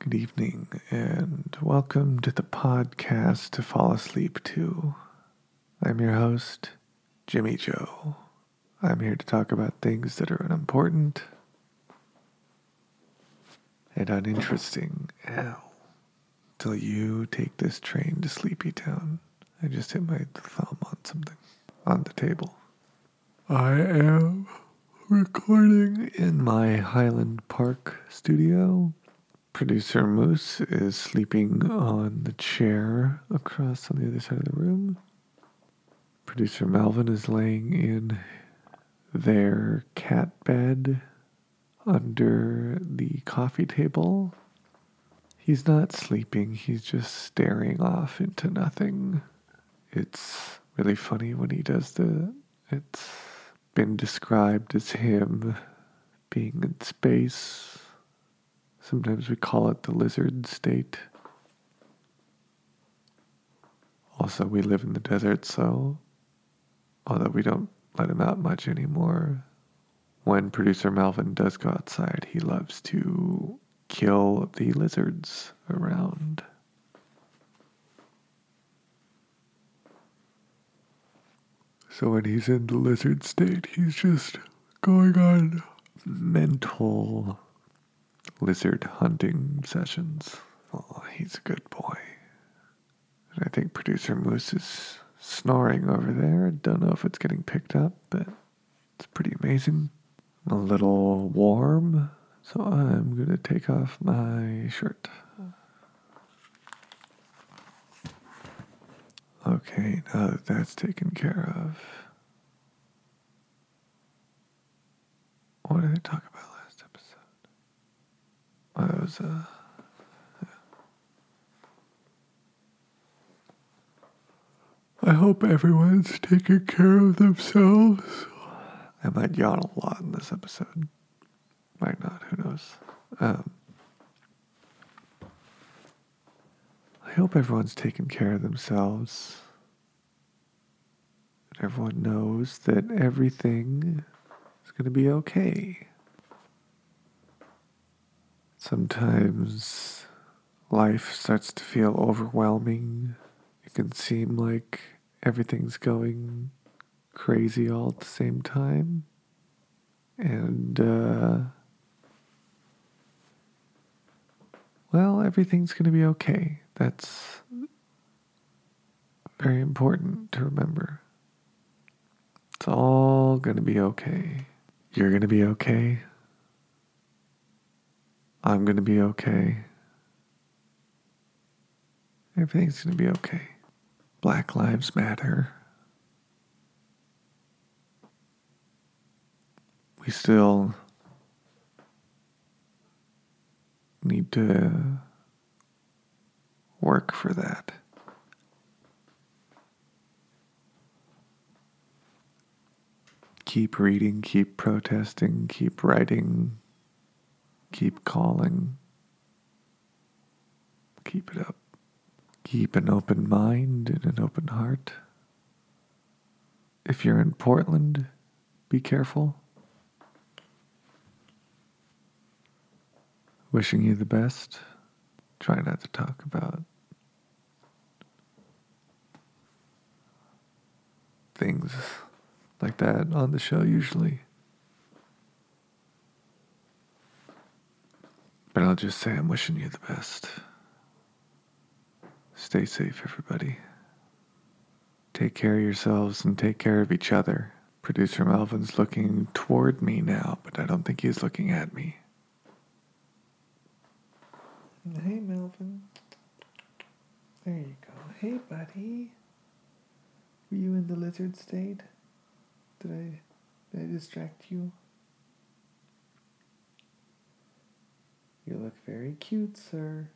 Good evening, and welcome to the podcast to fall asleep to. I'm your host, Jimmy Joe. I'm here to talk about things that are unimportant and uninteresting. Ow. Till you take this train to Sleepy Town. I just hit my thumb on something on the table. I am recording in my Highland Park studio Producer Moose is sleeping on the chair across on the other side of the room. Producer Melvin is laying in their cat bed under the coffee table. He's not sleeping, he's just staring off into nothing. It's really funny when he does that. It's been described as him being in space Sometimes we call it the lizard state. Also, we live in the desert, so although we don't let him out much anymore, when producer Melvin does go outside, he loves to kill the lizards around. So when he's in the lizard state, he's just going on mental lizard hunting sessions. Oh, he's a good boy. And I think producer Moose is snoring over there. I Don't know if it's getting picked up, but it's pretty amazing. I'm a little warm, so I'm going to take off my shirt. Okay, now that that's taken care of, what did I talk about? I was, uh, I hope everyone's taking care of themselves. I might yawn a lot in this episode. Might not, who knows. Um, I hope everyone's taking care of themselves. And everyone knows that everything is going to be okay. Sometimes life starts to feel overwhelming. It can seem like everything's going crazy all at the same time. And, uh, well, everything's going to be okay. That's very important to remember. It's all going to be okay. You're going to be okay. I'm going to be okay. Everything's going to be okay. Black Lives Matter. We still need to work for that. Keep reading, keep protesting, keep writing, Keep calling. Keep it up. Keep an open mind and an open heart. If you're in Portland, be careful. Wishing you the best. Try not to talk about things like that on the show usually. But I'll just say I'm wishing you the best. Stay safe, everybody. Take care of yourselves and take care of each other. Producer Melvin's looking toward me now, but I don't think he's looking at me. Hey, Melvin. There you go. Hey, buddy. Were you in the lizard state? Did I, did I distract you? You look very cute, sir.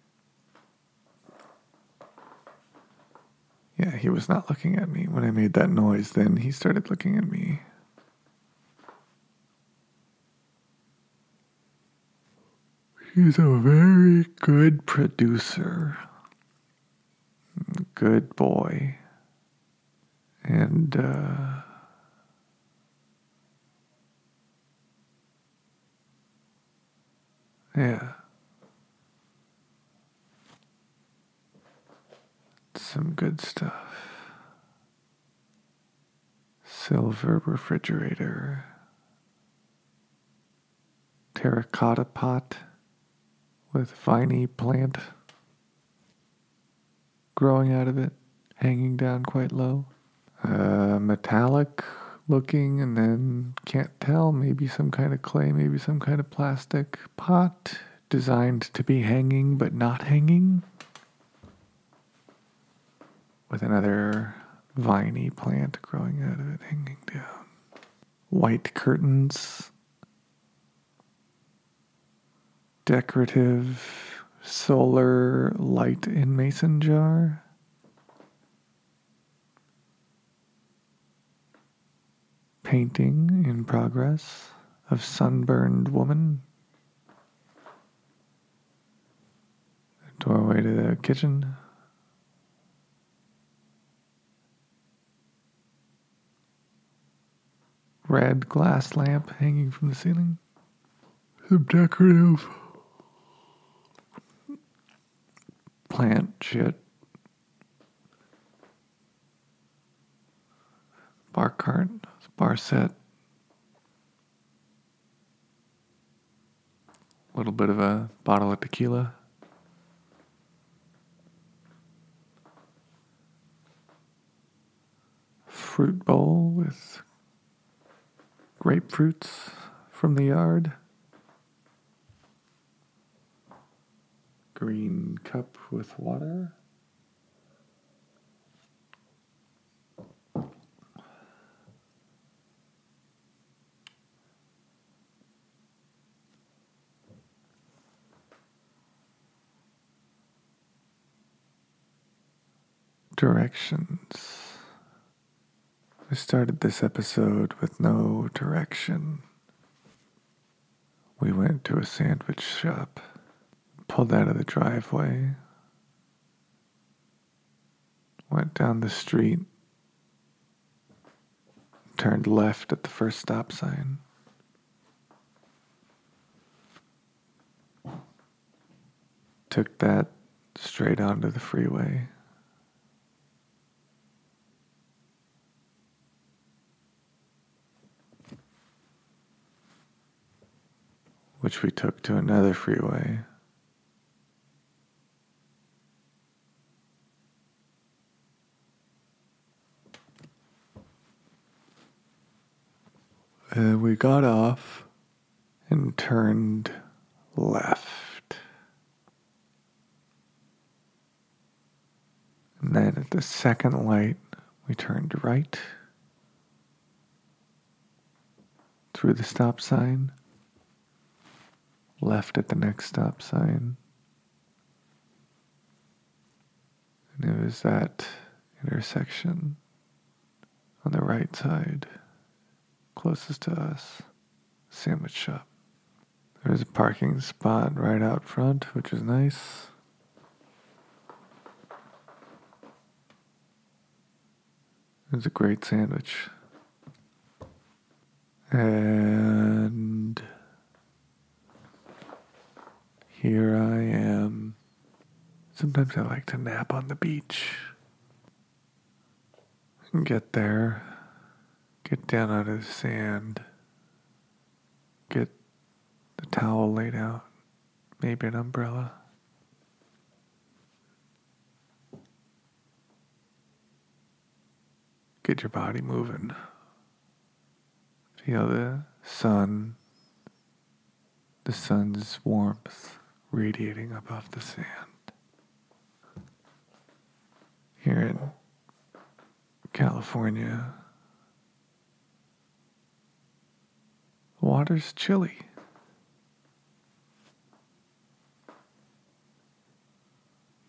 Yeah, he was not looking at me. When I made that noise, then he started looking at me. He's a very good producer. Good boy. And, uh, yeah. Some good stuff. Silver refrigerator. Terracotta pot with viney plant growing out of it, hanging down quite low. Uh, metallic looking, and then can't tell, maybe some kind of clay, maybe some kind of plastic pot designed to be hanging but not hanging. With another viney plant growing out of it, hanging down. White curtains. Decorative solar light in mason jar. Painting in progress of sunburned woman. Doorway to the kitchen. Red glass lamp hanging from the ceiling. Some decorative plant shit. Bar cart, bar set. A little bit of a bottle of tequila. Fruit bowl with grapefruits from the yard. Green cup with water. Directions. I started this episode with no direction. We went to a sandwich shop, pulled out of the driveway, went down the street, turned left at the first stop sign. Took that straight onto the freeway. Which we took to another freeway. And we got off and turned left. And then at the second light, we turned right through the stop sign left at the next stop sign. And it was that intersection on the right side, closest to us, sandwich shop. There was a parking spot right out front, which was nice. It was a great sandwich. And here I am. Sometimes I like to nap on the beach. Get there, get down out of the sand, get the towel laid out, maybe an umbrella. Get your body moving. Feel the sun, the sun's warmth radiating above the sand. Here in California, water's chilly.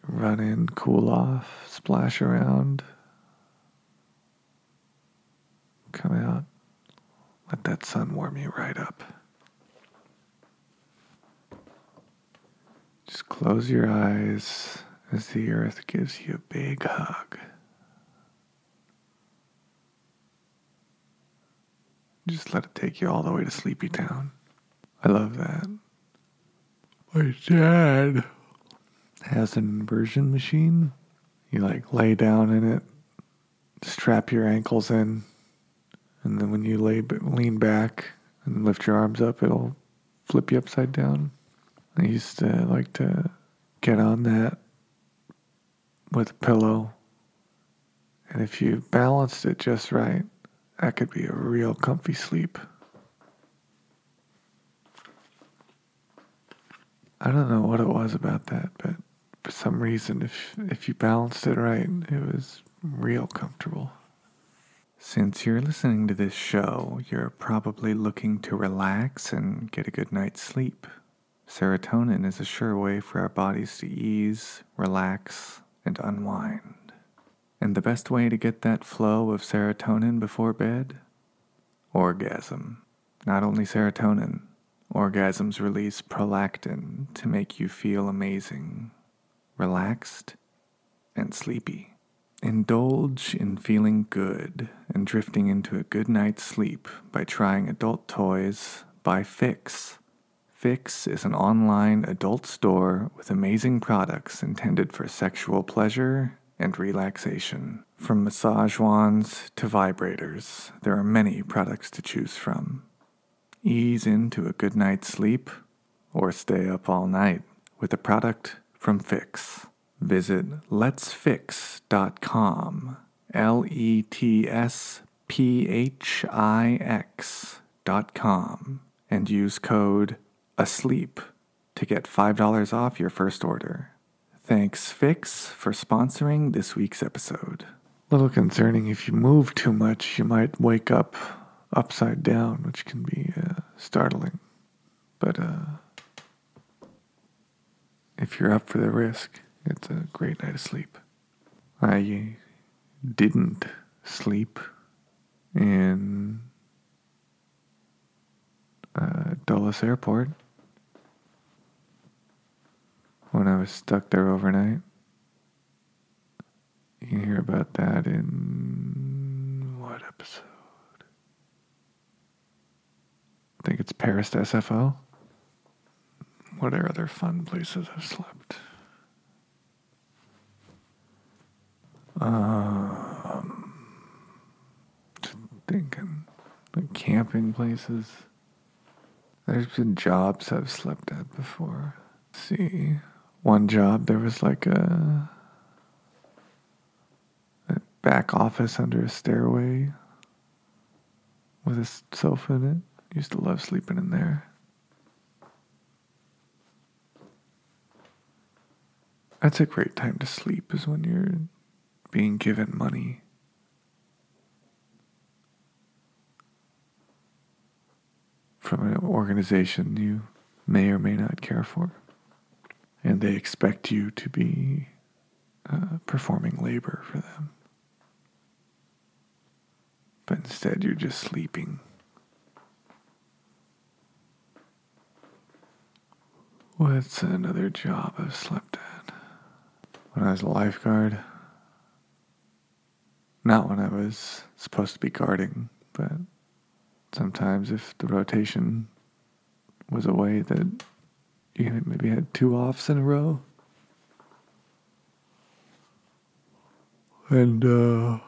Run in, cool off, splash around, come out, let that sun warm you right up. Just close your eyes as the earth gives you a big hug. Just let it take you all the way to Sleepy Town. I love that. My dad has an inversion machine. You like lay down in it, strap your ankles in, and then when you lay lean back and lift your arms up, it'll flip you upside down. I used to like to get on that with a pillow, and if you balanced it just right, that could be a real comfy sleep. I don't know what it was about that, but for some reason, if if you balanced it right, it was real comfortable. Since you're listening to this show, you're probably looking to relax and get a good night's sleep. Serotonin is a sure way for our bodies to ease, relax, and unwind. And the best way to get that flow of serotonin before bed? Orgasm. Not only serotonin, orgasms release prolactin to make you feel amazing, relaxed, and sleepy. Indulge in feeling good and drifting into a good night's sleep by trying adult toys by Phix. Phix is an online adult store with amazing products intended for sexual pleasure and relaxation. From massage wands to vibrators, there are many products to choose from. Ease into a good night's sleep or stay up all night with a product from Phix. Visit letsphix.com, L E T S P H I X.com, and use code ASLEEP to get $5 off your first order. Thanks, Phix, for sponsoring this week's episode. Little concerning if you move too much, you might wake up upside down, which can be uh, startling. But uh, if you're up for the risk, it's a great night of sleep. I didn't sleep in uh, Dulles Airport when I was stuck there overnight. You can hear about that in what episode? I think it's Paris to SFO. What are other fun places I've slept? Um, just thinking, like camping places. There's been jobs I've slept at before. Let's see, one job there was like a, a back office under a stairway with a sofa in it. Used to love sleeping in there. That's a great time to sleep, is when you're being given money. From an organization you may or may not care for. And they expect you to be uh, performing labor for them. But instead, you're just sleeping. What's another job I've slept at? When I was a lifeguard. Not when I was supposed to be guarding, but sometimes if the rotation was a way that you maybe had two offs in a row. And, uh,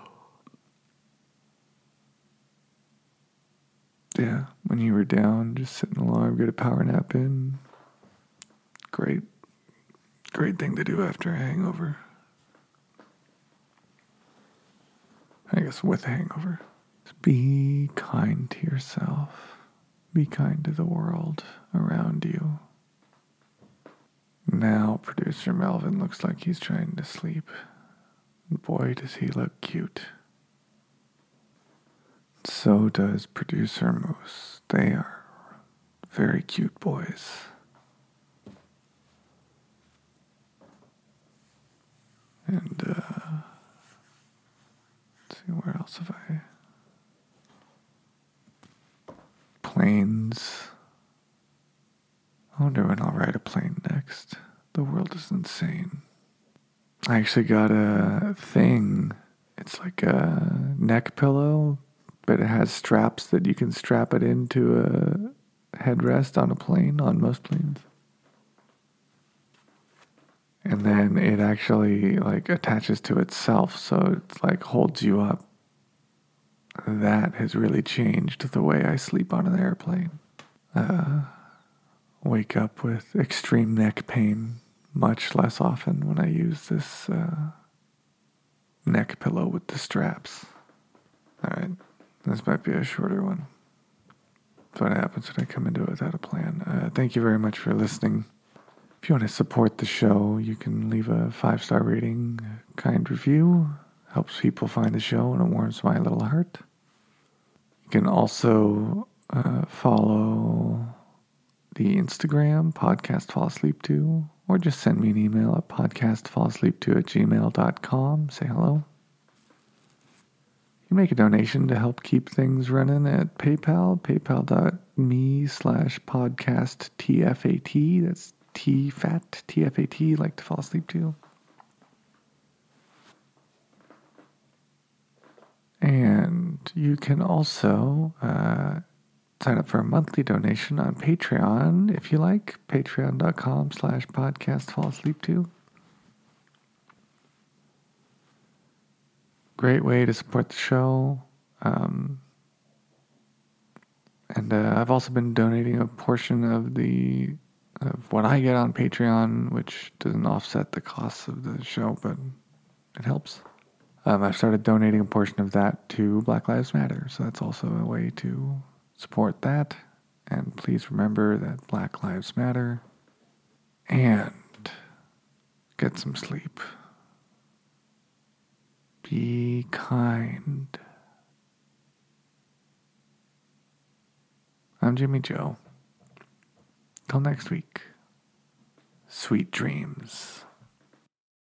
yeah, when you were down, just sitting along, get a power nap in. Great, great thing to do after a hangover. I guess with a hangover. Just be kind to yourself. Be kind to the world around you. Now, producer Melvin looks like he's trying to sleep. Boy, does he look cute. So does producer Moose. They are very cute boys. And, uh, see, where else have I? Planes. I wonder when I'll ride a plane next. The world is insane. I actually got a thing. It's like a neck pillow, but it has straps that you can strap it into a headrest on a plane, on most planes. and then it actually like attaches to itself, so it like holds you up. That has really changed the way I sleep on an airplane. Uh, wake up with extreme neck pain much less often when I use this uh, neck pillow with the straps. All right, this might be a shorter one. What happens when I come into it without a plan. Uh, thank you very much for listening. If you want to support the show, you can leave a five star rating, kind review. Helps people find the show and it warms my little heart. You can also uh, follow the Instagram, podcast fall asleep to, or just send me an email at podcastfallasleep2 at gmail.com. Say hello. You make a donation to help keep things running at PayPal, paypal.me slash podcast TFAT. That's T fat, TFAT, like to fall asleep to. And you can also uh, sign up for a monthly donation on Patreon if you like. Patreon.com slash podcast fall asleep to. Great way to support the show. Um, and uh, I've also been donating a portion of the of what I get on Patreon, which doesn't offset the costs of the show, but it helps. Um, I've started donating a portion of that to Black Lives Matter, so that's also a way to support that. And please remember that Black Lives Matter. And get some sleep. Be kind. I'm Jimmy Joe. Till next week, sweet dreams.